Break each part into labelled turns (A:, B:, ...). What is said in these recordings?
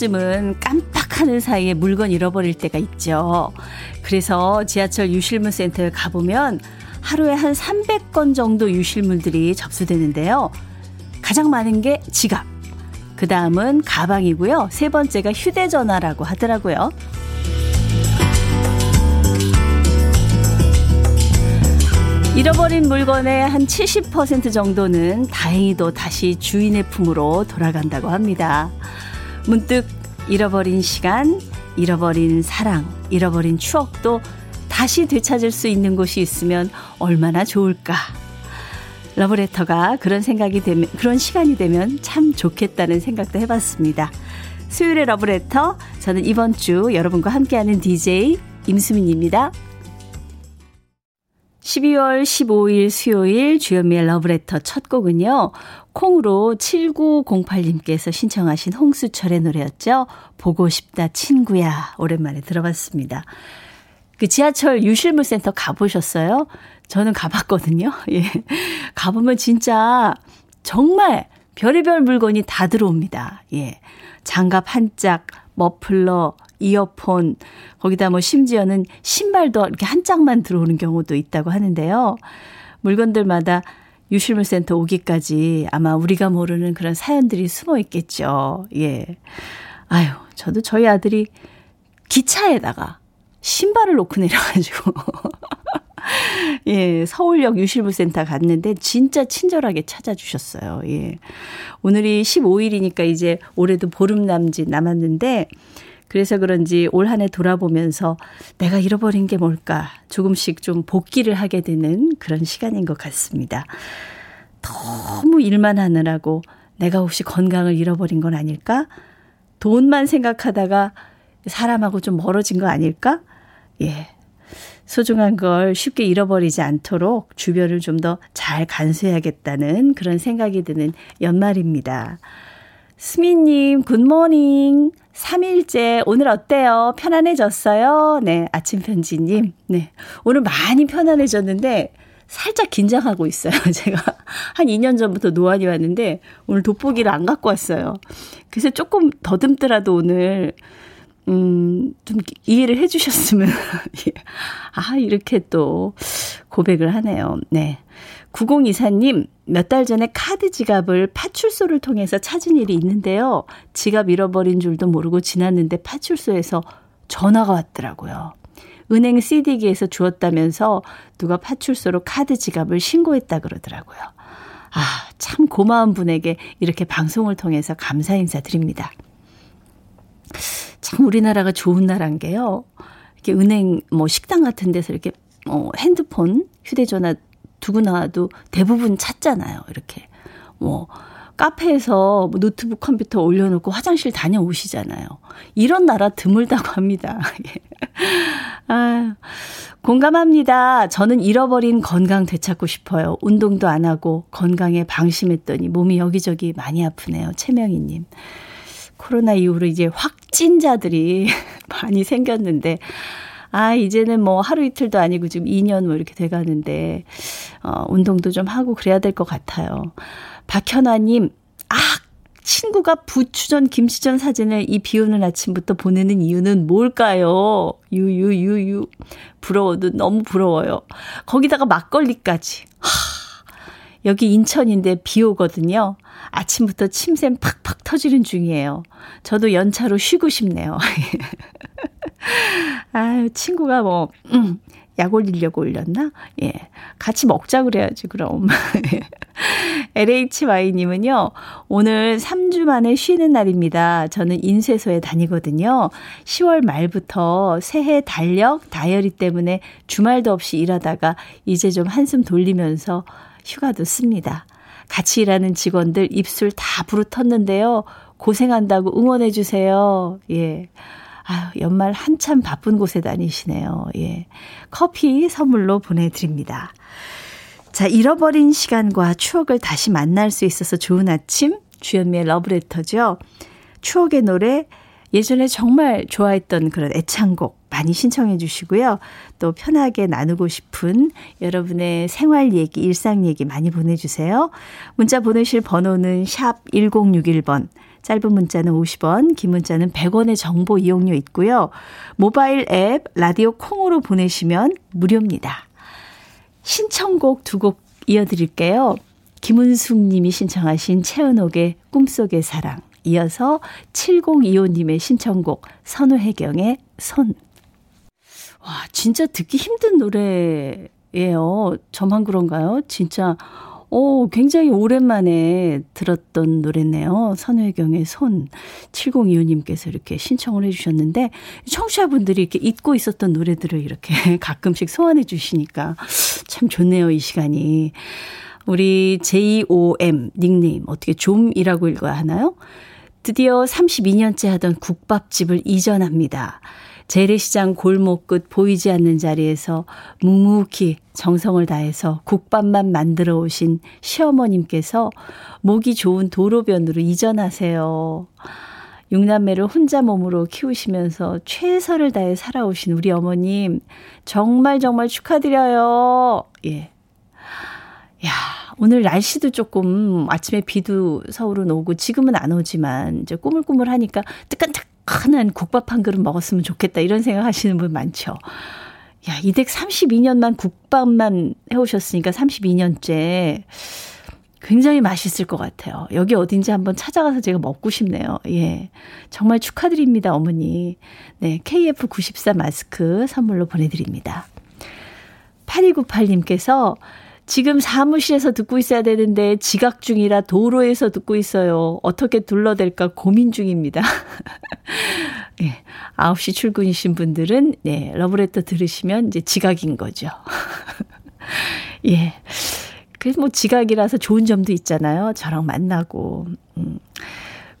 A: 번쯤은 깜빡하는 사이에 물건 잃어버릴 때가 있죠. 그래서 지하철 유실물 센터에 가보면 하루에 한 300건 정도 유실물들이 접수되는데요. 가장 많은 게 지갑. 그 다음은 가방이고요. 세 번째가 휴대전화라고 하더라고요. 잃어버린 물건의 한 70% 정도는 다행히도 다시 주인의 품으로 돌아간다고 합니다. 문득 잃어버린 시간, 잃어버린 사랑, 잃어버린 추억도 다시 되찾을 수 있는 곳이 있으면 얼마나 좋을까. 러브레터가 그런 생각이 되면, 그런 시간이 되면 참 좋겠다는 생각도 해봤습니다. 수요일의 러브레터, 저는 이번 주 여러분과 함께하는 DJ 임수민입니다. 12월 15일 수요일 주연미의 러브레터 첫 곡은요. 콩으로 7908님께서 신청하신 홍수철의 노래였죠. 보고 싶다 친구야. 오랜만에 들어봤습니다. 그 지하철 유실물센터 가보셨어요? 저는 가봤거든요. 예. 가보면 진짜 정말 별의별 물건이 다 들어옵니다. 예. 장갑 한 짝, 머플러, 이어폰, 거기다 뭐 심지어는 신발도 이렇게 한 짝만 들어오는 경우도 있다고 하는데요. 물건들마다 유실물센터 오기까지 아마 우리가 모르는 그런 사연들이 숨어 있겠죠. 예. 아유, 저도 저희 아들이 기차에다가 신발을 놓고 내려가지고. 예, 서울역 유실물센터 갔는데 진짜 친절하게 찾아주셨어요. 예. 오늘이 15일이니까 이제 올해도 보름 남짓 남았는데 그래서 그런지 올 한 해 돌아보면서 내가 잃어버린 게 뭘까 조금씩 좀 복귀를 하게 되는 그런 시간인 것 같습니다. 너무 일만 하느라고 내가 혹시 건강을 잃어버린 건 아닐까? 돈만 생각하다가 사람하고 좀 멀어진 거 아닐까? 예. 소중한 걸 쉽게 잃어버리지 않도록 주변을 좀 더 잘 간수해야겠다는 그런 생각이 드는 연말입니다. 스미님, 굿모닝. 3일째, 오늘 어때요? 편안해졌어요? 네, 아침 편지님. 네. 오늘 많이 편안해졌는데, 살짝 긴장하고 있어요. 제가 한 2년 전부터 노안이 왔는데, 오늘 돋보기를 안 갖고 왔어요. 그래서 조금 더듬더라도 오늘, 음, 좀 이해를 해 주셨으면. 예. 아, 이렇게 또 고백을 하네요. 네. 9024님, 몇 달 전에 카드 지갑을 파출소를 통해서 찾은 일이 있는데요. 지갑 잃어버린 줄도 모르고 지났는데 파출소에서 전화가 왔더라고요. 은행 CD기에서 주었다면서 누가 파출소로 카드 지갑을 신고했다 그러더라고요. 아, 참 고마운 분에게 이렇게 방송을 통해서 감사 인사 드립니다. 참 우리나라가 좋은 나라인 게요. 이렇게 은행 뭐 식당 같은 데서 이렇게 어 핸드폰, 휴대전화 두고 나와도 대부분 찾잖아요. 이렇게. 뭐, 카페에서 뭐 노트북 컴퓨터 올려놓고 화장실 다녀오시잖아요. 이런 나라 드물다고 합니다. 아, 공감합니다. 저는 잃어버린 건강 되찾고 싶어요. 운동도 안 하고 건강에 방심했더니 몸이 여기저기 많이 아프네요. 최명희님. 코로나 이후로 이제 확진자들이 많이 생겼는데, 아, 이제는 뭐 하루 이틀도 아니고 지금 2년 뭐 이렇게 돼 가는데, 어, 운동도 좀 하고 그래야 될 것 같아요. 박현아님, 아! 친구가 부추전 김치전 사진을 이 비 오는 아침부터 보내는 이유는 뭘까요? 유유유유. 부러워도 너무 부러워요. 거기다가 막걸리까지. 하, 여기 인천인데 비 오거든요. 아침부터 침샘 팍팍 터지는 중이에요. 저도 연차로 쉬고 싶네요. 아유, 친구가 뭐, 음, 약 올리려고 올렸나? 예. 같이 먹자 그래야지, 그럼. LHY님은요, 오늘 3주 만에 쉬는 날입니다. 저는 인쇄소에 다니거든요. 10월 말부터 새해 달력, 다이어리 때문에 주말도 없이 일하다가 이제 좀 한숨 돌리면서 휴가도 씁니다. 같이 일하는 직원들 입술 다 부르텄는데요. 고생한다고 응원해주세요. 예. 아유, 연말 한참 바쁜 곳에 다니시네요. 예. 커피 선물로 보내드립니다. 자, 잃어버린 시간과 추억을 다시 만날 수 있어서 좋은 아침. 주현미의 러브레터죠. 추억의 노래, 예전에 정말 좋아했던 그런 애창곡 많이 신청해 주시고요. 또 편하게 나누고 싶은 여러분의 생활 얘기, 일상 얘기 많이 보내주세요. 문자 보내실 번호는 샵 1061번, 짧은 문자는 50원, 긴 문자는 100원의 정보 이용료 있고요. 모바일 앱 라디오 콩으로 보내시면 무료입니다. 신청곡 두 곡 이어드릴게요. 김은숙 님이 신청하신 최은옥의 꿈속의 사랑. 이어서 7025님의 신청곡 선우혜경의 손. 와, 진짜 듣기 힘든 노래예요. 저만 그런가요? 진짜 오, 굉장히 오랜만에 들었던 노래네요. 선우혜경의 손. 7025님께서 이렇게 신청을 해주셨는데, 청취자분들이 이렇게 잊고 있었던 노래들을 이렇게 가끔씩 소환해 주시니까 참 좋네요, 이 시간이. 우리 JOM 닉네임, 어떻게 좀이라고 읽어야 하나요? 드디어 32년째 하던 국밥집을 이전합니다. 재래시장 골목 끝 보이지 않는 자리에서 묵묵히 정성을 다해서 국밥만 만들어 오신 시어머님께서 목이 좋은 도로변으로 이전하세요. 육남매를 혼자 몸으로 키우시면서 최선을 다해 살아오신 우리 어머님, 정말 정말 축하드려요. 예. 야, 오늘 날씨도 조금 아침에 비도 서울은 오고 지금은 안 오지만 이제 꾸물꾸물하니까 뜨끈뜨끈 한 국밥 한 그릇 먹었으면 좋겠다 이런 생각 하시는 분 많죠. 야, 이댁 32년만 국밥만 해오셨으니까 32년째 굉장히 맛있을 것 같아요. 여기 어딘지 한번 찾아가서 제가 먹고 싶네요. 예. 정말 축하드립니다, 어머니. 네, KF94 마스크 선물로 보내드립니다. 8298님께서 지금 사무실에서 듣고 있어야 되는데 지각 중이라 도로에서 듣고 있어요. 어떻게 둘러댈까 고민 중입니다. 예. 9시 출근이신 분들은 네, 러브레터 들으시면 이제 지각인 거죠. 예. 그래서 뭐 지각이라서 좋은 점도 있잖아요. 저랑 만나고. 음.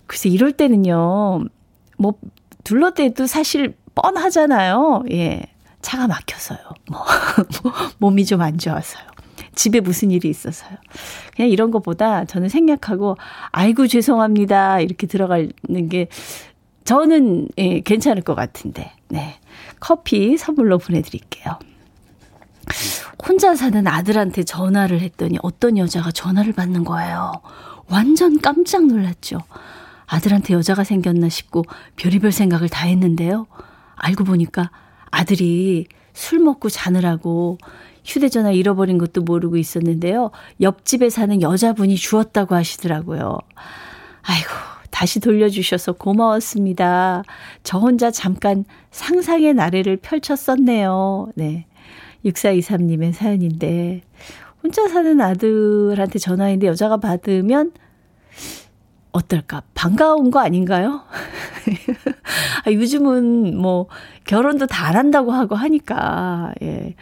A: 글쎄 이럴 때는요. 뭐 둘러대도 사실 뻔하잖아요. 예. 차가 막혀서요. 뭐 몸이 좀 안 좋아서요. 집에 무슨 일이 있어서요. 그냥 이런 것보다 저는 생략하고 아이고 죄송합니다 이렇게 들어가는 게 저는 예, 괜찮을 것 같은데 네 커피 선물로 보내드릴게요. 혼자 사는 아들한테 전화를 했더니 어떤 여자가 전화를 받는 거예요. 완전 깜짝 놀랐죠. 아들한테 여자가 생겼나 싶고 별의별 생각을 다 했는데요. 알고 보니까 아들이 술 먹고 자느라고 휴대전화 잃어버린 것도 모르고 있었는데요. 옆집에 사는 여자분이 주었다고 하시더라고요. 아이고, 다시 돌려주셔서 고마웠습니다. 저 혼자 잠깐 상상의 나래를 펼쳤었네요. 네. 6423님의 사연인데, 혼자 사는 아들한테 전화인데 여자가 받으면 어떨까? 반가운 거 아닌가요? 아, 요즘은 뭐 결혼도 다안 한다고 하고 하니까, 예.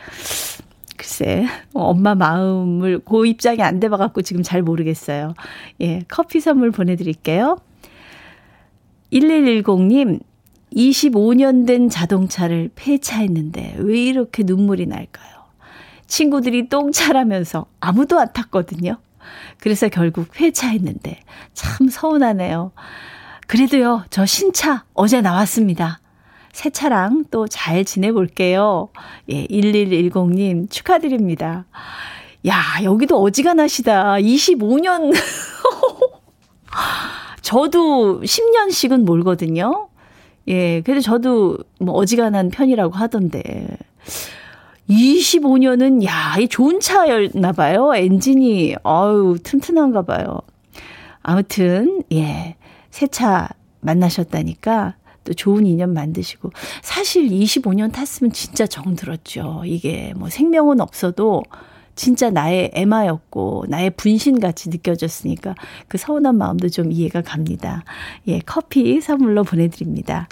A: 글쎄, 엄마 마음을 그 입장이 안 돼봐갖고 지금 잘 모르겠어요. 예, 커피 선물 보내드릴게요. 1110님, 25년 된 자동차를 폐차했는데 왜 이렇게 눈물이 날까요? 친구들이 똥차라면서 아무도 안 탔거든요. 그래서 결국 폐차했는데 참 서운하네요. 그래도요, 저 신차 어제 나왔습니다. 새 차랑 또 잘 지내볼게요. 예, 1110님 축하드립니다. 야, 여기도 어지간하시다. 25년. 저도 10년씩은 몰거든요. 예, 그래도 저도 뭐 어지간한 편이라고 하던데. 25년은, 야, 이 좋은 차였나 봐요. 엔진이, 어유 튼튼한가 봐요. 아무튼, 예, 새 차 만나셨다니까 또 좋은 인연 만드시고 사실 25년 탔으면 진짜 정들었죠. 이게 뭐 생명은 없어도 진짜 나의 애마였고 나의 분신같이 느껴졌으니까 그 서운한 마음도 좀 이해가 갑니다. 예, 커피 선물로 보내드립니다.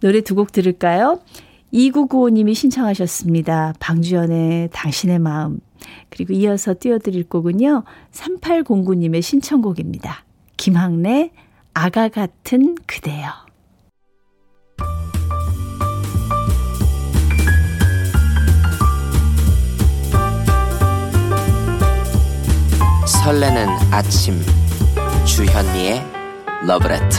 A: 노래 두 곡 들을까요? 2995님이 신청하셨습니다. 방주연의 당신의 마음. 그리고 이어서 띄워드릴 곡은요. 3809님의 신청곡입니다. 김학래, 아가 같은 그대여.
B: 설레는 아침 주현미의 러브레터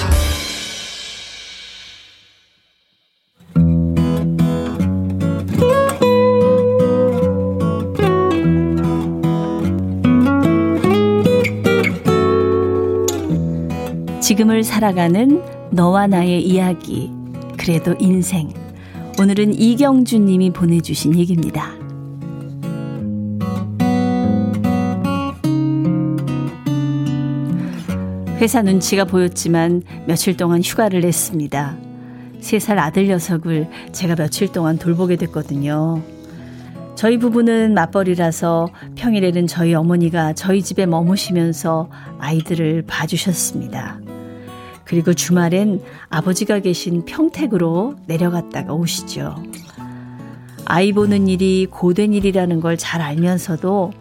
A: 지금을 살아가는 너와 나의 이야기. 그래도 인생. 오늘은 이경준 님이 보내주신 얘기입니다. 회사 눈치가 보였지만 며칠 동안 휴가를 냈습니다. 3살 아들 녀석을 제가 며칠 동안 돌보게 됐거든요. 저희 부부는 맞벌이라서 평일에는 저희 어머니가 저희 집에 머무시면서 아이들을 봐주셨습니다. 그리고 주말엔 아버지가 계신 평택으로 내려갔다가 오시죠. 아이 보는 일이 고된 일이라는 걸 잘 알면서도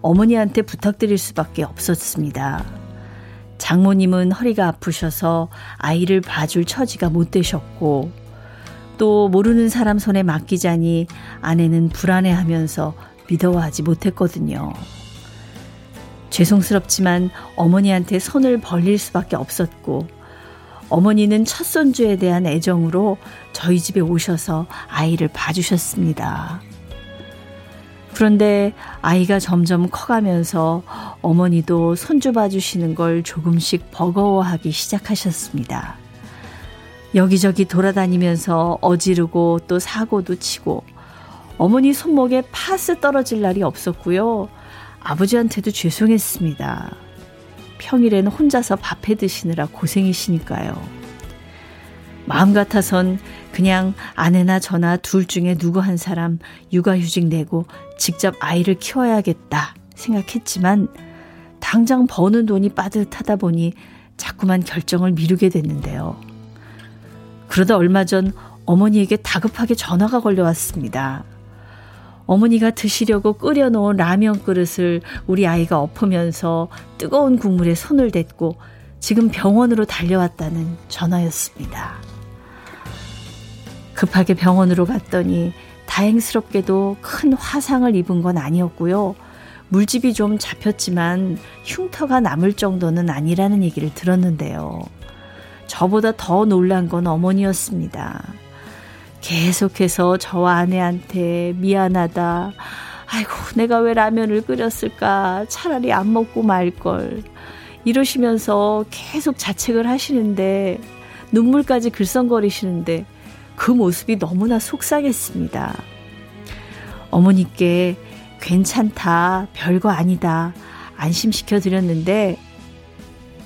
A: 어머니한테 부탁드릴 수밖에 없었습니다. 장모님은 허리가 아프셔서 아이를 봐줄 처지가 못 되셨고, 또 모르는 사람 손에 맡기자니 아내는 불안해하면서 믿어하지 못했거든요. 죄송스럽지만 어머니한테 손을 벌릴 수밖에 없었고, 어머니는 첫 손주에 대한 애정으로 저희 집에 오셔서 아이를 봐주셨습니다. 그런데 아이가 점점 커가면서 어머니도 손주 봐주시는 걸 조금씩 버거워하기 시작하셨습니다. 여기저기 돌아다니면서 어지르고 또 사고도 치고 어머니 손목에 파스 떨어질 날이 없었고요. 아버지한테도 죄송했습니다. 평일에는 혼자서 밥해 드시느라 고생이시니까요. 마음 같아선 그냥 아내나 저나 둘 중에 누구 한 사람 육아휴직 내고 직접 아이를 키워야겠다 생각했지만 당장 버는 돈이 빠듯하다 보니 자꾸만 결정을 미루게 됐는데요. 그러다 얼마 전 어머니에게 다급하게 전화가 걸려왔습니다. 어머니가 드시려고 끓여놓은 라면 그릇을 우리 아이가 엎으면서 뜨거운 국물에 손을 댔고 지금 병원으로 달려왔다는 전화였습니다. 급하게 병원으로 갔더니 다행스럽게도 큰 화상을 입은 건 아니었고요. 물집이 좀 잡혔지만 흉터가 남을 정도는 아니라는 얘기를 들었는데요. 저보다 더 놀란 건 어머니였습니다. 계속해서 저와 아내한테 미안하다. 아이고, 내가 왜 라면을 끓였을까? 차라리 안 먹고 말걸. 이러시면서 계속 자책을 하시는데, 눈물까지 글썽거리시는데, 그 모습이 너무나 속상했습니다. 어머니께 괜찮다, 별거 아니다, 안심시켜 드렸는데,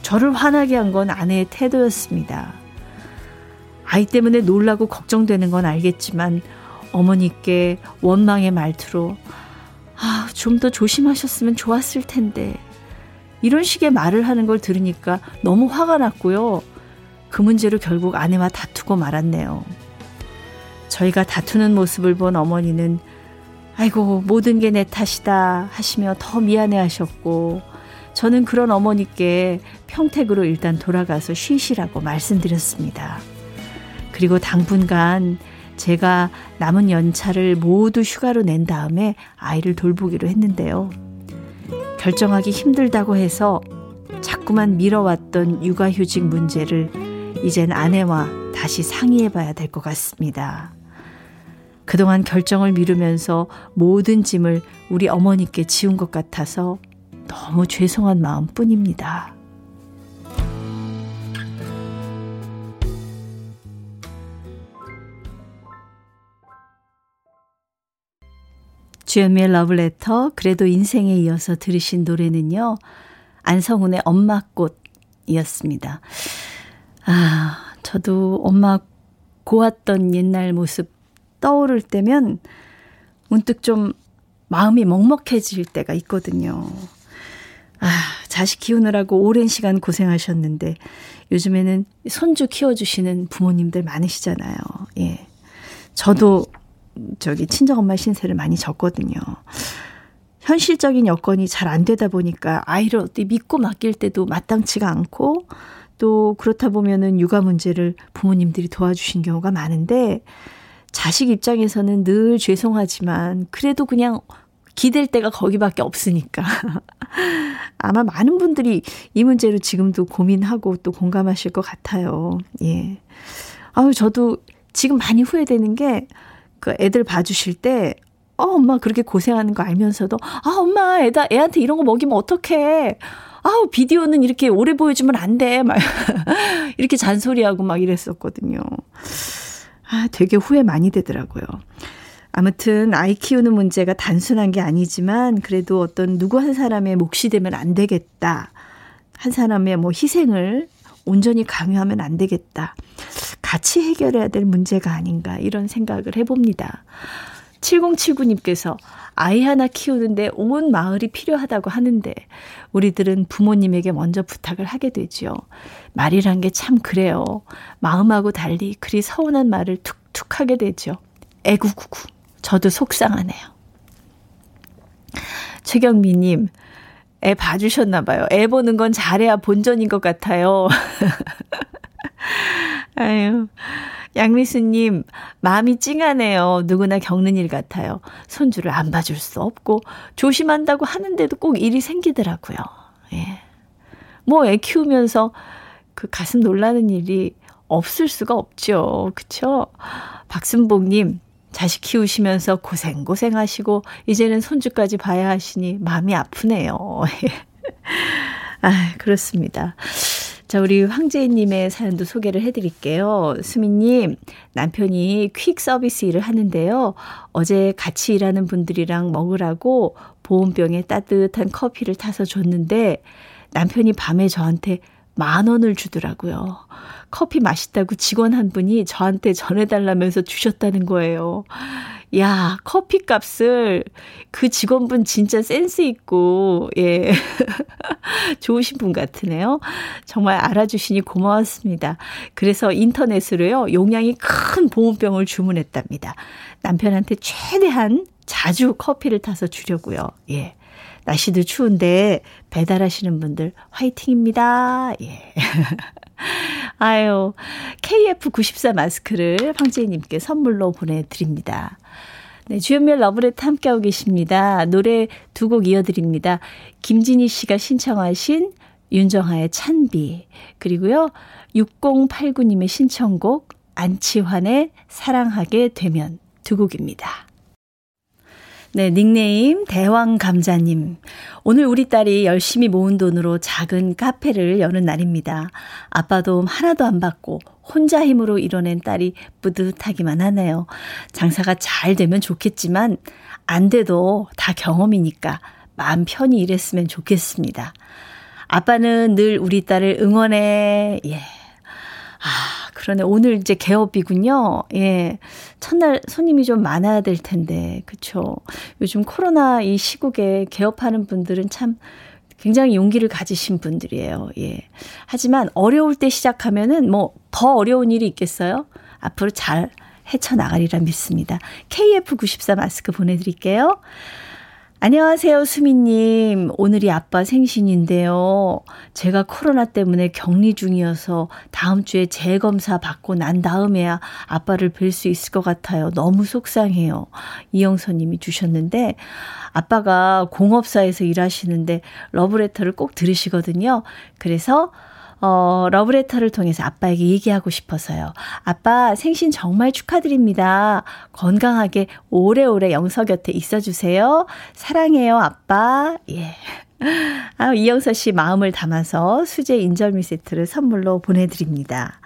A: 저를 화나게 한 건 아내의 태도였습니다. 아이 때문에 놀라고 걱정되는 건 알겠지만 어머니께 원망의 말투로 아, 좀 더 조심하셨으면 좋았을 텐데. 이런 식의 말을 하는 걸 들으니까 너무 화가 났고요. 그 문제로 결국 아내와 다투고 말았네요. 저희가 다투는 모습을 본 어머니는 아이고, 모든 게 내 탓이다 하시며 더 미안해 하셨고, 저는 그런 어머니께 평택으로 일단 돌아가서 쉬시라고 말씀드렸습니다. 그리고 당분간 제가 남은 연차를 모두 휴가로 낸 다음에 아이를 돌보기로 했는데요. 결정하기 힘들다고 해서 자꾸만 미뤄왔던 육아휴직 문제를 이젠 아내와 다시 상의해 봐야 될 것 같습니다. 그동안 결정을 미루면서 모든 짐을 우리 어머니께 지운 것 같아서 너무 죄송한 마음 뿐입니다. 주연미의 러브레터 그래도 인생에 이어서 들으신 노래는요. 안성훈의 엄마꽃이었습니다. 아, 저도 엄마 고왔던 옛날 모습 떠오를 때면 문득 좀 마음이 먹먹해질 때가 있거든요. 아, 자식 키우느라고 오랜 시간 고생하셨는데 요즘에는 손주 키워주시는 부모님들 많으시잖아요. 예. 저도 저기 친정엄마 신세를 많이 졌거든요. 현실적인 여건이 잘 안 되다 보니까 아이를 어디 믿고 맡길 때도 마땅치가 않고 또 그렇다 보면은 육아 문제를 부모님들이 도와주신 경우가 많은데 자식 입장에서는 늘 죄송하지만 그래도 그냥 기댈 때가 거기밖에 없으니까. 아마 많은 분들이 이 문제로 지금도 고민하고 또 공감하실 것 같아요. 예. 아유, 저도 지금 많이 후회되는 게, 그 애들 봐주실 때, 어, 엄마 그렇게 고생하는 거 알면서도, 아, 엄마, 애다, 애한테 이런 거 먹이면 어떡해. 아우, 비디오는 이렇게 오래 보여주면 안 돼. 막 이렇게 잔소리하고 막 이랬었거든요. 아, 되게 후회 많이 되더라고요. 아무튼 아이 키우는 문제가 단순한 게 아니지만 그래도 어떤 누구 한 사람의 몫이 되면 안 되겠다. 한 사람의 뭐 희생을 온전히 강요하면 안 되겠다. 같이 해결해야 될 문제가 아닌가 이런 생각을 해봅니다. 7079님께서 아이 하나 키우는데 온 마을이 필요하다고 하는데 우리들은 부모님에게 먼저 부탁을 하게 되죠. 말이란 게 참 그래요. 마음하고 달리 그리 서운한 말을 툭툭 하게 되죠. 애구구구. 저도 속상하네요. 최경미님, 애 봐주셨나봐요. 애 보는 건 잘해야 본전인 것 같아요. 양미수님, 마음이 찡하네요. 누구나 겪는 일 같아요. 손주를 안 봐줄 수 없고, 조심한다고 하는데도 꼭 일이 생기더라고요. 예. 뭐, 애 키우면서 그 가슴 놀라는 일이 없을 수가 없죠. 그쵸? 박순복님, 자식 키우시면서 고생고생 하시고, 이제는 손주까지 봐야 하시니 마음이 아프네요. 아, 그렇습니다. 자, 우리 황재희님의 사연도 소개를 해드릴게요. 수민님, 남편이 퀵 서비스 일을 하는데요. 어제 같이 일하는 분들이랑 먹으라고 보온병에 따뜻한 커피를 타서 줬는데 남편이 밤에 저한테 만 원을 주더라고요. 커피 맛있다고 직원 한 분이 저한테 전해달라면서 주셨다는 거예요. 야, 커피 값을 그 직원분 진짜 센스 있고, 예. 좋으신 분 같으네요. 정말 알아주시니 고마웠습니다. 그래서 인터넷으로요, 용량이 큰 보온병을 주문했답니다. 남편한테 최대한 자주 커피를 타서 주려고요. 예. 날씨도 추운데 배달하시는 분들 화이팅입니다. 예. 아유, KF94 마스크를 황재희님께 선물로 보내드립니다. 네, 주연미의 러브레터 함께하고 계십니다. 노래 두 곡 이어드립니다. 김진희 씨가 신청하신 윤정하의 찬비, 그리고요, 6089님의 신청곡 안치환의 사랑하게 되면 두 곡입니다. 네, 닉네임 대왕 감자님. 오늘 우리 딸이 열심히 모은 돈으로 작은 카페를 여는 날입니다. 아빠 도움 하나도 안 받고 혼자 힘으로 이뤄낸 딸이 뿌듯하기만 하네요. 장사가 잘 되면 좋겠지만 안 돼도 다 경험이니까 마음 편히 일했으면 좋겠습니다. 아빠는 늘 우리 딸을 응원해. 예. 아, 그러네. 오늘 이제 개업이군요. 예. 첫날 손님이 좀 많아야 될 텐데. 그쵸. 요즘 코로나 이 시국에 개업하는 분들은 참 굉장히 용기를 가지신 분들이에요. 예. 하지만 어려울 때 시작하면은 뭐 더 어려운 일이 있겠어요? 앞으로 잘 헤쳐나가리라 믿습니다. KF94 마스크 보내드릴게요. 안녕하세요, 수미님. 오늘이 아빠 생신인데요. 제가 코로나 때문에 격리 중이어서 다음 주에 재검사 받고 난 다음에야 아빠를 뵐 수 있을 것 같아요. 너무 속상해요. 이영선 님이 주셨는데, 아빠가 공업사에서 일하시는데 러브레터를 꼭 들으시거든요. 그래서 어, 러브레터를 통해서 아빠에게 얘기하고 싶어서요. 아빠 생신 정말 축하드립니다. 건강하게 오래오래 영서 곁에 있어주세요. 사랑해요, 아빠. 예. 아, 이영서 씨 마음을 담아서 수제 인절미 세트를 선물로 보내드립니다.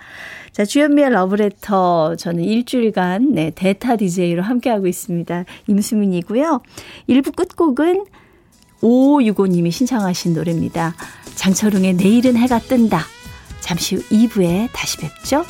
A: 자, 주현미의 러브레터. 저는 일주일간, 네, 대타 DJ로 함께하고 있습니다. 임수민이고요. 1부 끝곡은 5565님이 신청하신 노래입니다. 장철웅의 내일은 해가 뜬다. 잠시 후 2부에 다시 뵙죠.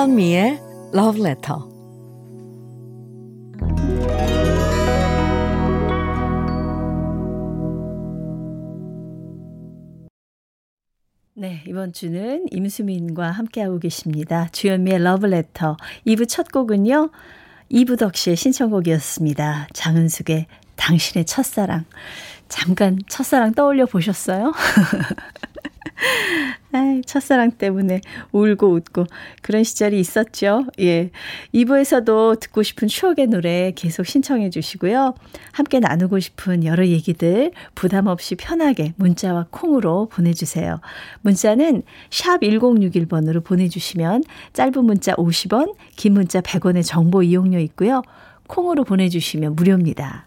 C: 주현미의 Love Letter.
A: 네, 이번 주는 임수민과 함께하고 계십니다. 주현미의 러브레터. 2부 첫 곡은요. 이부덕 씨의 신청곡이었습니다. 장은숙의 당신의 첫사랑. 잠깐 첫사랑 떠올려 보셨어요? 아이, 첫사랑 때문에 울고 웃고 그런 시절이 있었죠. 예. 2부에서도 듣고 싶은 추억의 노래 계속 신청해 주시고요. 함께 나누고 싶은 여러 얘기들 부담 없이 편하게 문자와 콩으로 보내주세요. 문자는 샵 1061번으로 보내주시면 짧은 문자 50원, 긴 문자 100원의 정보 이용료 있고요. 콩으로 보내주시면 무료입니다.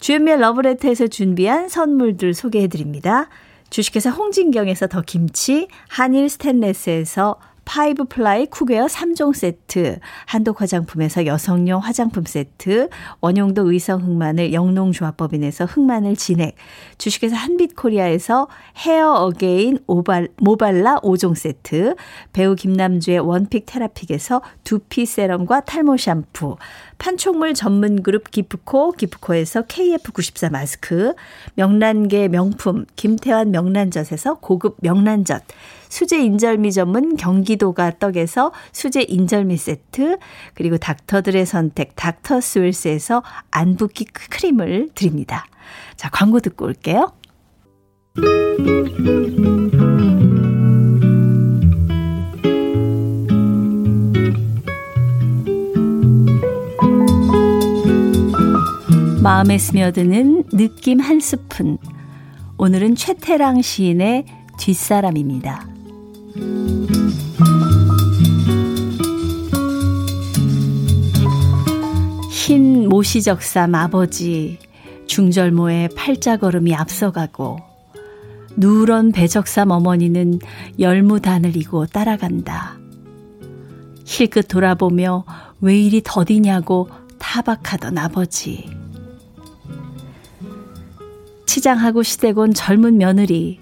A: 주연미의 러브레터에서 준비한 선물들 소개해 드립니다. 주식회사 홍진경에서 더 김치, 한일 스탠레스에서 five ply cookware 3종 세트, 한독 화장품에서 여성용 화장품 세트, 원용도 의성 흑마늘 영농조합법인에서 흑마늘 진액, 주식회사 한빛코리아에서 헤어 어게인 오발, 모발라 5종 세트, 배우 김남주의 one pick 테라픽에서 두피 세럼과 탈모 샴푸, 판촉물 전문 그룹 기프코, 기프코에서 KF94 마스크, 명란계 명품 김태환 명란젓에서 고급 명란젓, 수제 인절미 전문 경기도가 떡에서 수제 인절미 세트, 그리고 닥터들의 선택 닥터 스웰스에서 안붓기 크림을 드립니다. 자, 광고 듣고 올게요. 마음에 스며드는 느낌 한 스푼. 오늘은 최태랑 시인의 뒷사람입니다. 흰 모시적삼 아버지 중절모의 팔자걸음이 앞서가고 누런 배적삼 어머니는 열무단을 이고 따라간다. 힐끗 돌아보며 왜 이리 더디냐고 타박하던 아버지. 치장하고 시댁 온 젊은 며느리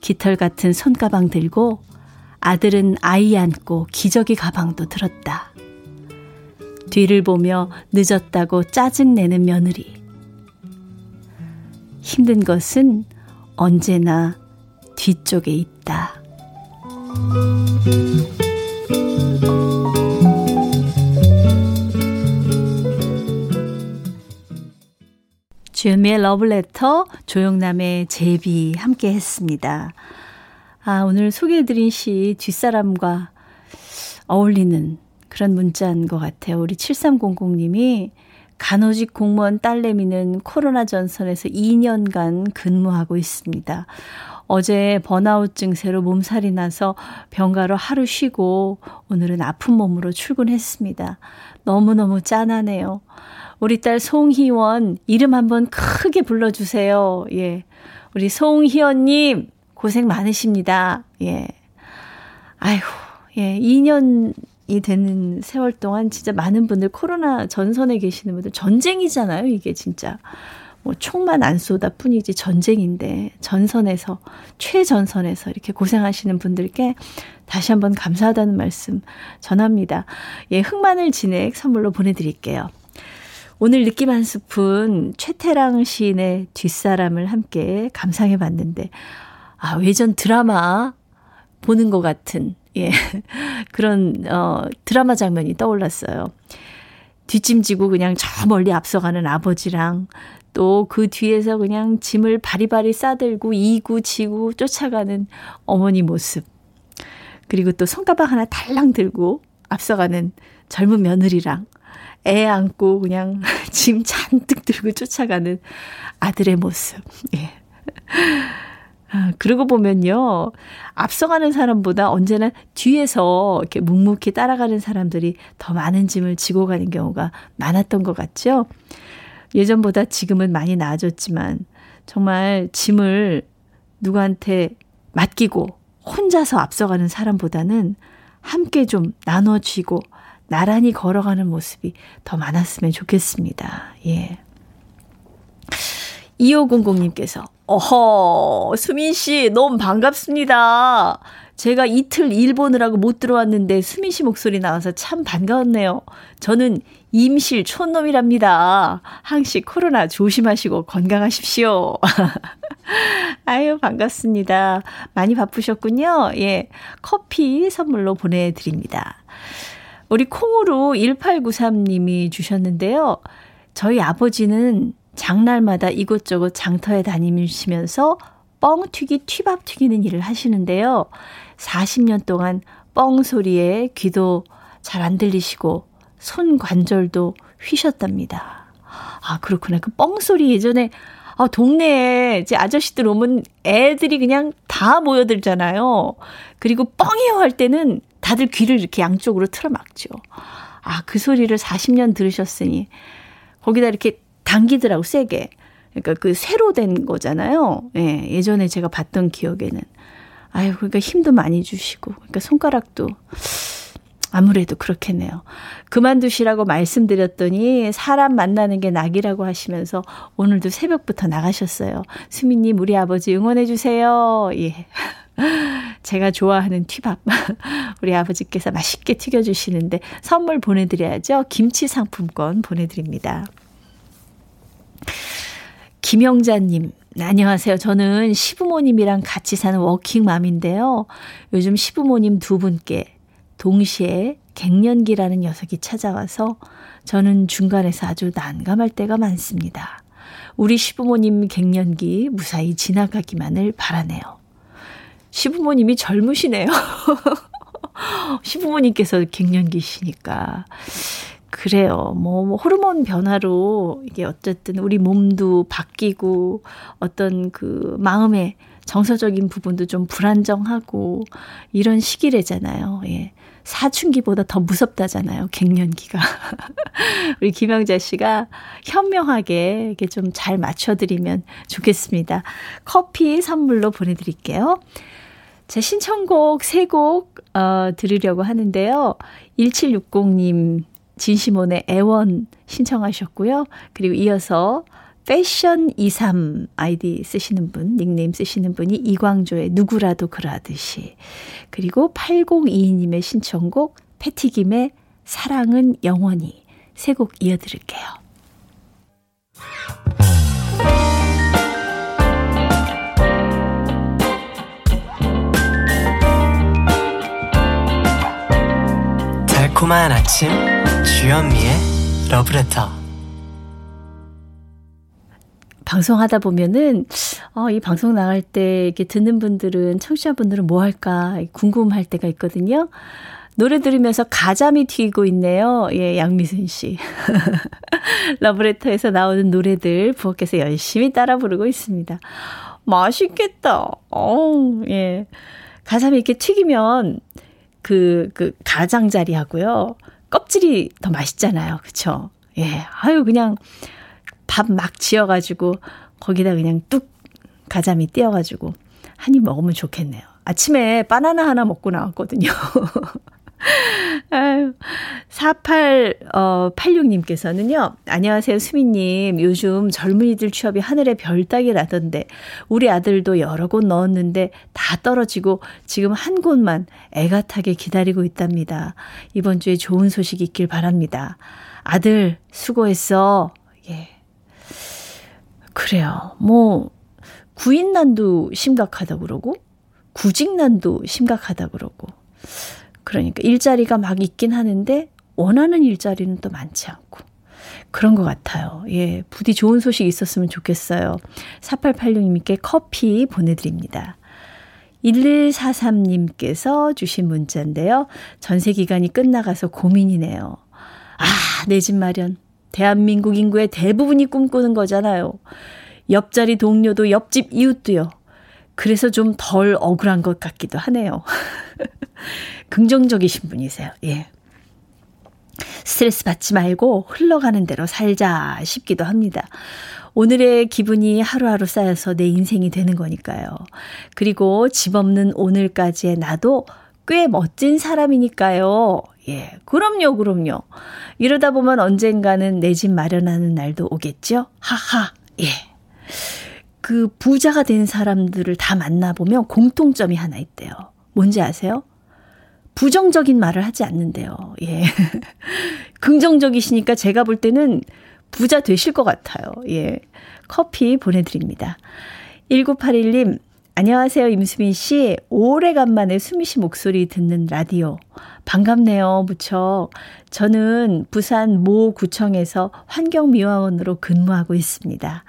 A: 깃털 같은 손가방 들고 아들은 아이 안고 기저귀 가방도 들었다. 뒤를 보며 늦었다고 짜증내는 며느리. 힘든 것은 언제나 뒤쪽에 있다. 주현미의 러블레터, 조영남의 제비 함께 했습니다. 아, 오늘 소개해드린 시 뒷사람과 어울리는 그런 문자인 것 같아요. 우리 7300님이 간호직 공무원 딸내미는 코로나 전선에서 2년간 근무하고 있습니다. 어제 번아웃 증세로 몸살이 나서 병가로 하루 쉬고 오늘은 아픈 몸으로 출근했습니다. 너무너무 짠하네요. 우리 딸 송희원 이름 한번 크게 불러주세요. 예. 우리 송희원님 고생 많으십니다. 예. 아이고, 예. 2년이 되는 세월 동안 진짜 많은 분들 코로나 전선에 계시는 분들 전쟁이잖아요. 이게 진짜. 뭐 총만 안 쏘다 뿐이지 전쟁인데 전선에서 최전선에서 이렇게 고생하시는 분들께 다시 한번 감사하다는 말씀 전합니다. 예, 흑마늘 진액 선물로 보내드릴게요. 오늘 느낌 한 스푼 최태랑 시인의 뒷사람을 함께 감상해 봤는데, 아, 외전 드라마 보는 것 같은, 예, 그런, 어, 드라마 장면이 떠올랐어요. 뒷짐지고 그냥 저 멀리 앞서가는 아버지랑 또 그 뒤에서 그냥 짐을 바리바리 싸들고 이구 지구 쫓아가는 어머니 모습. 그리고 또 손가방 하나 달랑 들고 앞서가는 젊은 며느리랑 애 안고 그냥 짐 잔뜩 들고 쫓아가는 아들의 모습. 예. 아, 그러고 보면요. 앞서가는 사람보다 언제나 뒤에서 이렇게 묵묵히 따라가는 사람들이 더 많은 짐을 지고 가는 경우가 많았던 것 같죠? 예전보다 지금은 많이 나아졌지만 정말 짐을 누구한테 맡기고 혼자서 앞서가는 사람보다는 함께 좀 나눠쥐고 나란히 걸어가는 모습이 더 많았으면 좋겠습니다. 예. 2500님께서, 어허, 수민 씨, 너무 반갑습니다. 제가 이틀 일 보느라고 못 들어왔는데 수민 씨 목소리 나와서 참 반가웠네요. 저는 임실 촌놈이랍니다. 항시 코로나 조심하시고 건강하십시오. 아유, 반갑습니다. 많이 바쁘셨군요. 예. 커피 선물로 보내드립니다. 우리 콩으로 1893님이 주셨는데요. 저희 아버지는 장날마다 이곳저곳 장터에 다니시면서 뻥 튀기 튀밥 튀기는 일을 하시는데요. 40년 동안 뻥 소리에 귀도 잘 안 들리시고 손 관절도 휘셨답니다. 아, 그렇구나. 그 뻥 소리 예전에 아, 동네에 이제 아저씨들 오면 애들이 그냥 다 모여들잖아요. 그리고 뻥이요 할 때는 다들 귀를 이렇게 양쪽으로 틀어막죠. 아, 그 소리를 40년 들으셨으니 거기다 이렇게 당기더라고, 세게. 그러니까 그 새로 된 거잖아요. 예, 예전에 제가 봤던 기억에는. 아유, 그러니까 힘도 많이 주시고, 그러니까 손가락도 아무래도 그렇겠네요. 그만두시라고 말씀드렸더니 사람 만나는 게 낙이라고 하시면서 오늘도 새벽부터 나가셨어요. 수미님, 우리 아버지 응원해주세요. 예. 제가 좋아하는 튀밥. 우리 아버지께서 맛있게 튀겨주시는데 선물 보내드려야죠. 김치 상품권 보내드립니다. 김영자님, 안녕하세요. 저는 시부모님이랑 같이 사는 워킹맘인데요. 요즘 시부모님 두 분께 동시에 갱년기라는 녀석이 찾아와서 저는 중간에서 아주 난감할 때가 많습니다. 우리 시부모님 갱년기 무사히 지나가기만을 바라네요. 시부모님이 젊으시네요. 시부모님께서 갱년기시니까. 그래요. 뭐, 뭐, 호르몬 변화로 이게 어쨌든 우리 몸도 바뀌고 어떤 그 마음의 정서적인 부분도 좀 불안정하고 이런 시기래잖아요. 예. 사춘기보다 더 무섭다잖아요. 갱년기가. 우리 김영자 씨가 현명하게 이렇게 좀 잘 맞춰드리면 좋겠습니다. 커피 선물로 보내드릴게요. 제 신청곡 세 곡, 어, 들으려고 하는데요. 1760님, 진시몬의 애원 신청하셨고요. 그리고 이어서 패션 23 아이디 쓰시는 분, 닉네임 쓰시는 분이 이광조의 누구라도 그러듯이. 그리고 8022님의 신청곡 패티김의 사랑은 영원히 세 곡 이어드릴게요.
B: 달콤한 아침 주현미의 러브레터
A: 방송하다 보면은 어, 이 방송 나갈 때 이렇게 듣는 분들은 청취자분들은 뭐 할까 궁금할 때가 있거든요. 노래 들으면서 가자미 튀고 있네요. 예, 양미순 씨. 러브레터에서 나오는 노래들 부엌에서 열심히 따라 부르고 있습니다. 맛있겠다. 어, 예. 가자미 이렇게 튀기면 그, 그, 가장자리 하고요. 껍질이 더 맛있잖아요. 그쵸? 예. 아유, 그냥 밥 막 지어가지고 거기다 그냥 뚝 가자미 띄어가지고 한 입 먹으면 좋겠네요. 아침에 바나나 하나 먹고 나왔거든요. 아유, 4886님께서는요, 안녕하세요, 수미님. 요즘 젊은이들 취업이 하늘의 별 따기라던데, 우리 아들도 여러 곳 넣었는데 다 떨어지고 지금 한 곳만 애가 타게 기다리고 있답니다. 이번 주에 좋은 소식 있길 바랍니다. 아들, 수고했어. 예. 그래요. 뭐, 구인난도 심각하다 그러고, 구직난도 심각하다 그러고, 그러니까 일자리가 막 있긴 하는데 원하는 일자리는 또 많지 않고 그런 것 같아요. 예, 부디 좋은 소식 있었으면 좋겠어요. 4886님께 커피 보내드립니다. 1143님께서 주신 문자인데요. 전세 기간이 끝나가서 고민이네요. 아, 내 집 마련. 대한민국 인구의 대부분이 꿈꾸는 거잖아요. 옆자리 동료도 옆집 이웃도요. 그래서 좀 덜 억울한 것 같기도 하네요. 긍정적이신 분이세요. 예. 스트레스 받지 말고 흘러가는 대로 살자 싶기도 합니다. 오늘의 기분이 하루하루 쌓여서 내 인생이 되는 거니까요. 그리고 집 없는 오늘까지의 나도 꽤 멋진 사람이니까요. 예, 그럼요, 그럼요. 이러다 보면 언젠가는 내 집 마련하는 날도 오겠죠? 하하, 예. 그 부자가 된 사람들을 다 만나보면 공통점이 하나 있대요. 뭔지 아세요? 부정적인 말을 하지 않는데요. 예. 긍정적이시니까 제가 볼 때는 부자 되실 것 같아요. 예. 커피 보내드립니다. 1981님, 안녕하세요, 임수민 씨. 오래간만에 수미 씨 목소리 듣는 라디오. 반갑네요, 무척. 저는 부산 모 구청에서 환경미화원으로 근무하고 있습니다.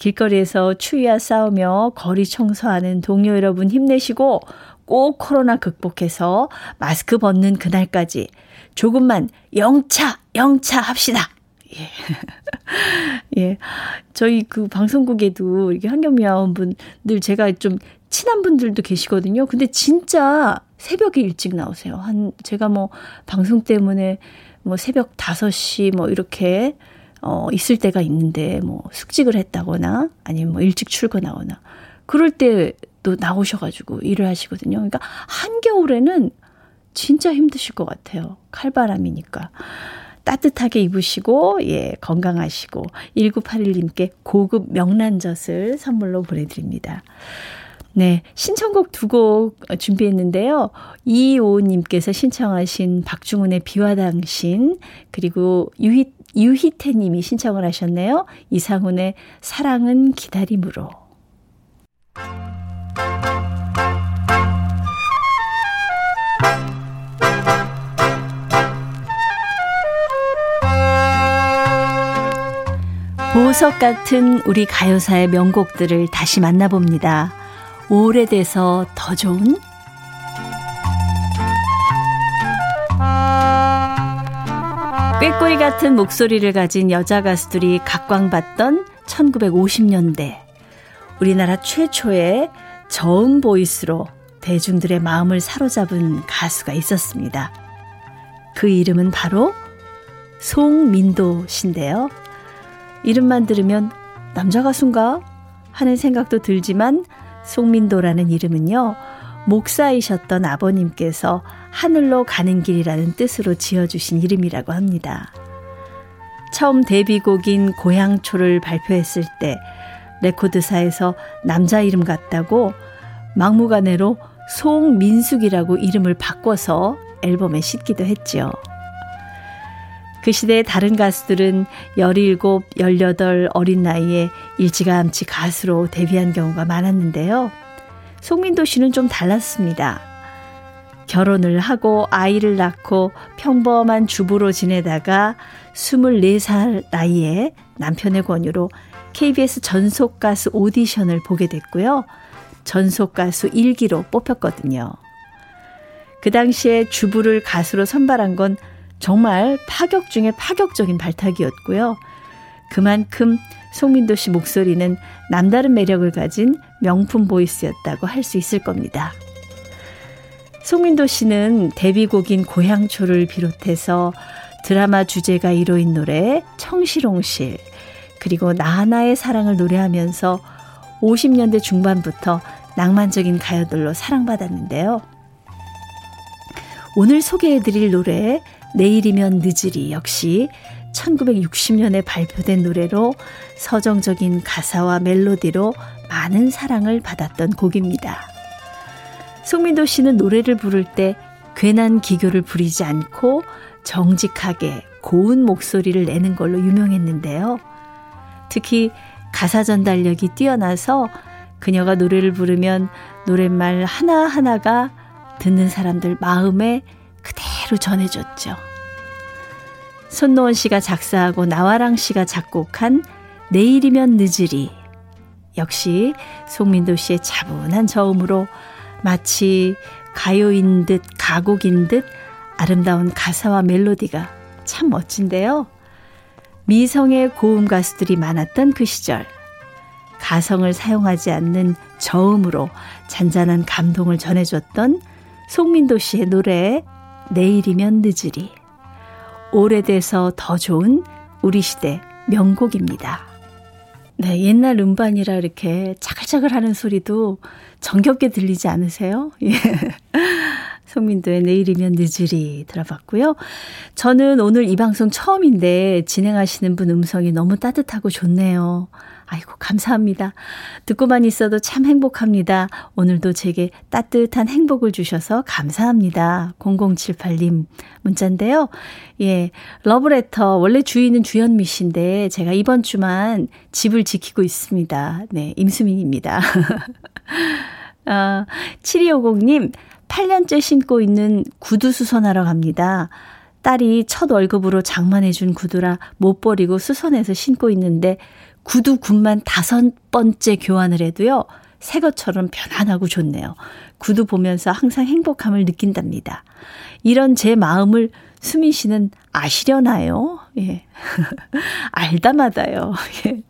A: 길거리에서 추위와 싸우며 거리 청소하는 동료 여러분 힘내시고 꼭 코로나 극복해서 마스크 벗는 그날까지 조금만 영차, 영차 합시다. 예. 예. 저희 그 방송국에도 이렇게 환경미화원 분들 제가 좀 친한 분들도 계시거든요. 근데 진짜 새벽에 일찍 나오세요. 한, 제가 뭐 방송 때문에 뭐 새벽 5시 뭐 이렇게 어, 있을 때가 있는데 뭐 숙직을 했다거나 아니면 뭐 일찍 출근하거나 그럴 때도 나오셔가지고 일을 하시거든요. 그러니까 한겨울에는 진짜 힘드실 것 같아요. 칼바람이니까. 따뜻하게 입으시고, 예, 건강하시고, 1981님께 고급 명란젓을 선물로 보내드립니다. 네, 신청곡 두 곡 준비했는데요. 이오님께서 신청하신 박중훈의 비와 당신, 그리고 유희, 유희태님이 신청을 하셨네요. 이상훈의 사랑은 기다림으로. 보석 같은 우리 가요사의 명곡들을 다시 만나봅니다. 오래돼서 더 좋은 꾀꼬리 같은 목소리를 가진 여자 가수들이 각광받던 1950년대 우리나라 최초의 저음 보이스로 대중들의 마음을 사로잡은 가수가 있었습니다. 그 이름은 바로 송민도 씨인데요. 이름만 들으면 남자 가수인가 하는 생각도 들지만 송민도라는 이름은요. 목사이셨던 아버님께서 하늘로 가는 길이라는 뜻으로 지어주신 이름이라고 합니다. 처음 데뷔곡인 고향초를 발표했을 때 레코드사에서 남자 이름 같다고 막무가내로 송민숙이라고 이름을 바꿔서 앨범에 싣기도 했지요. 그 시대의 다른 가수들은 17, 18 어린 나이에 일찌감치 가수로 데뷔한 경우가 많았는데요. 송민도 씨는 좀 달랐습니다. 결혼을 하고 아이를 낳고 평범한 주부로 지내다가 24살 나이에 남편의 권유로 KBS 전속 가수 오디션을 보게 됐고요. 전속 가수 1기로 뽑혔거든요. 그 당시에 주부를 가수로 선발한 건 정말 파격 중에 파격적인 발탁이었고요. 그만큼 송민도 씨 목소리는 남다른 매력을 가진 명품 보이스였다고 할 수 있을 겁니다. 송민도 씨는 데뷔곡인 고향초를 비롯해서 드라마 주제가 이로인 노래 청실홍실 그리고 나하나의 사랑을 노래하면서 50년대 중반부터 낭만적인 가요들로 사랑받았는데요. 오늘 소개해드릴 노래 내일이면 늦으리 역시 1960년에 발표된 노래로 서정적인 가사와 멜로디로 많은 사랑을 받았던 곡입니다. 송민도 씨는 노래를 부를 때 괜한 기교를 부리지 않고 정직하게 고운 목소리를 내는 걸로 유명했는데요. 특히 가사 전달력이 뛰어나서 그녀가 노래를 부르면 노랫말 하나하나가 듣는 사람들 마음에 그대로 전해줬죠. 손노원 씨가 작사하고 나와랑 씨가 작곡한 내일이면 늦으리. 역시 송민도 씨의 차분한 저음으로 마치 가요인 듯 가곡인 듯 아름다운 가사와 멜로디가 참 멋진데요. 미성의 고음 가수들이 많았던 그 시절. 가성을 사용하지 않는 저음으로 잔잔한 감동을 전해줬던 송민도 씨의 노래 내일이면 늦으리. 오래돼서 더 좋은 우리 시대 명곡입니다. 네, 옛날 음반이라 이렇게 차글차글 하는 소리도 정겹게 들리지 않으세요? 예. 송민도의 내일이면 늦으리 들어봤고요. 저는 오늘 이 방송 처음인데 진행하시는 분 음성이 너무 따뜻하고 좋네요. 아이고, 감사합니다. 듣고만 있어도 참 행복합니다. 오늘도 제게 따뜻한 행복을 주셔서 감사합니다. 0078님 문자인데요. 예, 러브레터. 원래 주인은 주현미 씨인데 제가 이번 주만 집을 지키고 있습니다. 네, 임수민입니다. 아, 7250님, 8년째 신고 있는 구두 수선하러 갑니다. 딸이 첫 월급으로 장만해준 구두라 못 버리고 수선해서 신고 있는데 구두 굽만 다섯 번째 교환을 해도요, 새 것처럼 편안하고 좋네요. 구두 보면서 항상 행복함을 느낀답니다. 이런 제 마음을 수민 씨는 아시려나요? 예. 알다마다요. 예.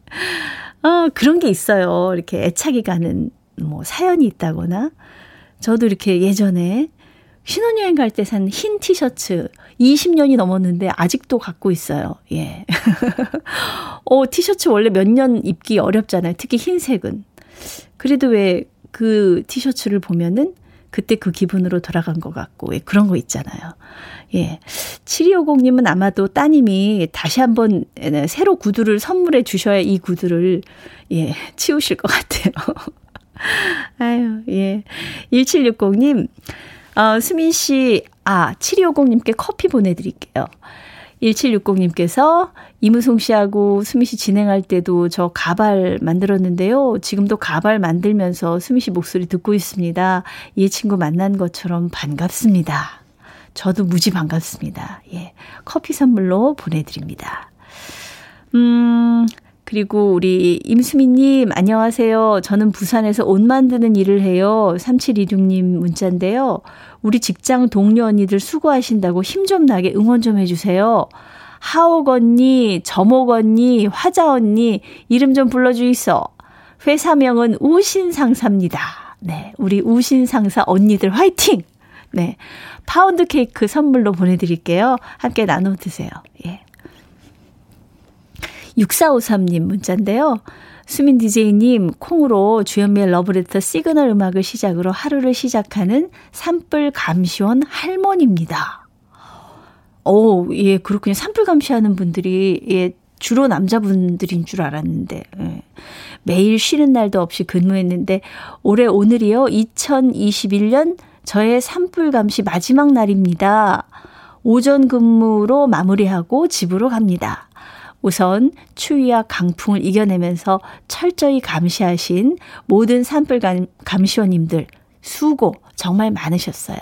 A: 어, 그런 게 있어요. 이렇게 애착이 가는 뭐 사연이 있다거나. 저도 이렇게 예전에 신혼여행 갈 때 산 흰 티셔츠 20년이 넘었는데 아직도 갖고 있어요. 예. 어, 티셔츠 원래 몇 년 입기 어렵잖아요. 특히 흰색은. 그래도 왜 그 티셔츠를 보면은 그때 그 기분으로 돌아간 것 같고, 예, 그런 거 있잖아요. 예. 7250님은 아마도 따님이 다시 한번 새로 구두를 선물해 주셔야 이 구두를, 예, 치우실 것 같아요. 아유, 예. 1760님, 어, 수민 씨, 아, 7250님께 커피 보내드릴게요. 1760님께서 이무송 씨하고 수미 씨 진행할 때도 저 가발 만들었는데요. 지금도 가발 만들면서 수미 씨 목소리 듣고 있습니다. 이 친구 만난 것처럼 반갑습니다. 저도 무지 반갑습니다. 예. 커피 선물로 보내드립니다. 음, 그리고 우리 임수미님, 안녕하세요. 저는 부산에서 옷 만드는 일을 해요. 3726님 문자인데요. 우리 직장 동료 언니들 수고하신다고 힘 좀 나게 응원 좀 해주세요. 하옥 언니, 점옥 언니, 화자 언니, 이름 좀 불러주이소. 회사명은 우신상사입니다. 네. 우리 우신상사 언니들 화이팅! 네. 파운드 케이크 선물로 보내드릴게요. 함께 나눠 드세요. 예. 6453님 문자인데요. 수민 DJ님, 콩으로 주현미의 러브레터 시그널 음악을 시작으로 하루를 시작하는 산불 감시원 할머니입니다. 오, 예, 그렇군요. 산불 감시하는 분들이, 예, 주로 남자분들인 줄 알았는데, 예. 매일 쉬는 날도 없이 근무했는데, 올해 오늘이요, 2021년 저의 산불 감시 마지막 날입니다. 오전 근무로 마무리하고 집으로 갑니다. 우선 추위와 강풍을 이겨내면서 철저히 감시하신 모든 산불 감시원님들 수고 정말 많으셨어요.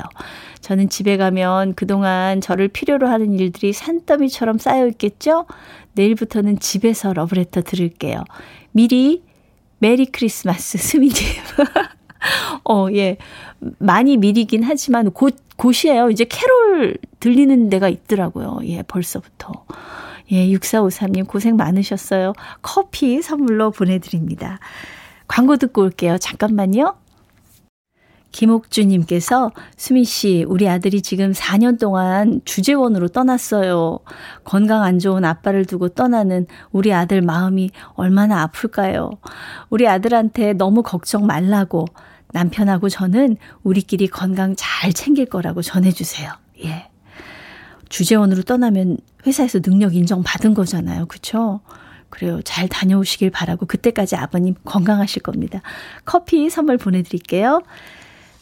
A: 저는 집에 가면 그동안 저를 필요로 하는 일들이 산더미처럼 쌓여 있겠죠? 내일부터는 집에서 러브레터 들을게요. 미리 메리 크리스마스 수미님. 어, 예. 많이 미리긴 하지만 곧, 곧이에요. 이제 캐롤 들리는 데가 있더라고요. 예, 벌써부터. 예, 6453님 고생 많으셨어요. 커피 선물로 보내드립니다. 광고 듣고 올게요. 잠깐만요. 김옥주님께서 수미 씨, 우리 아들이 지금 4년 동안 주재원으로 떠났어요. 건강 안 좋은 아빠를 두고 떠나는 우리 아들 마음이 얼마나 아플까요? 우리 아들한테 너무 걱정 말라고 남편하고 저는 우리끼리 건강 잘 챙길 거라고 전해주세요. 예. 주재원으로 떠나면 회사에서 능력 인정받은 거잖아요. 그쵸? 그래요. 잘 다녀오시길 바라고 그때까지 아버님 건강하실 겁니다. 커피 선물 보내드릴게요.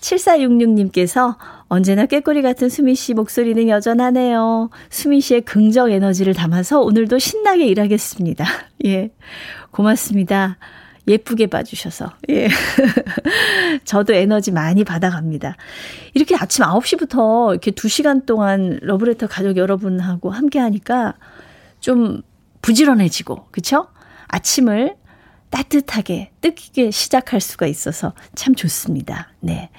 A: 7466님께서 언제나 꾀꼬리 같은 수미 씨 목소리는 여전하네요. 수미 씨의 긍정 에너지를 담아서 오늘도 신나게 일하겠습니다. 예. 고맙습니다. 예쁘게 봐주셔서. 예. 저도 에너지 많이 받아갑니다. 이렇게 아침 9시부터 이렇게 2시간 동안 러브레터 가족 여러분하고 함께 하니까 좀 부지런해지고, 그쵸? 아침을 따뜻하게, 뜻깊게 시작할 수가 있어서 참 좋습니다. 네.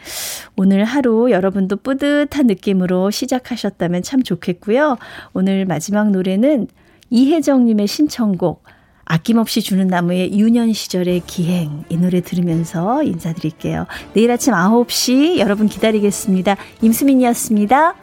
A: 오늘 하루 여러분도 뿌듯한 느낌으로 시작하셨다면 참 좋겠고요. 오늘 마지막 노래는 이혜정님의 신청곡, 아낌없이 주는 나무의 유년 시절의 기행 이 노래 들으면서 인사드릴게요. 내일 아침 9시 여러분 기다리겠습니다. 임수민이었습니다.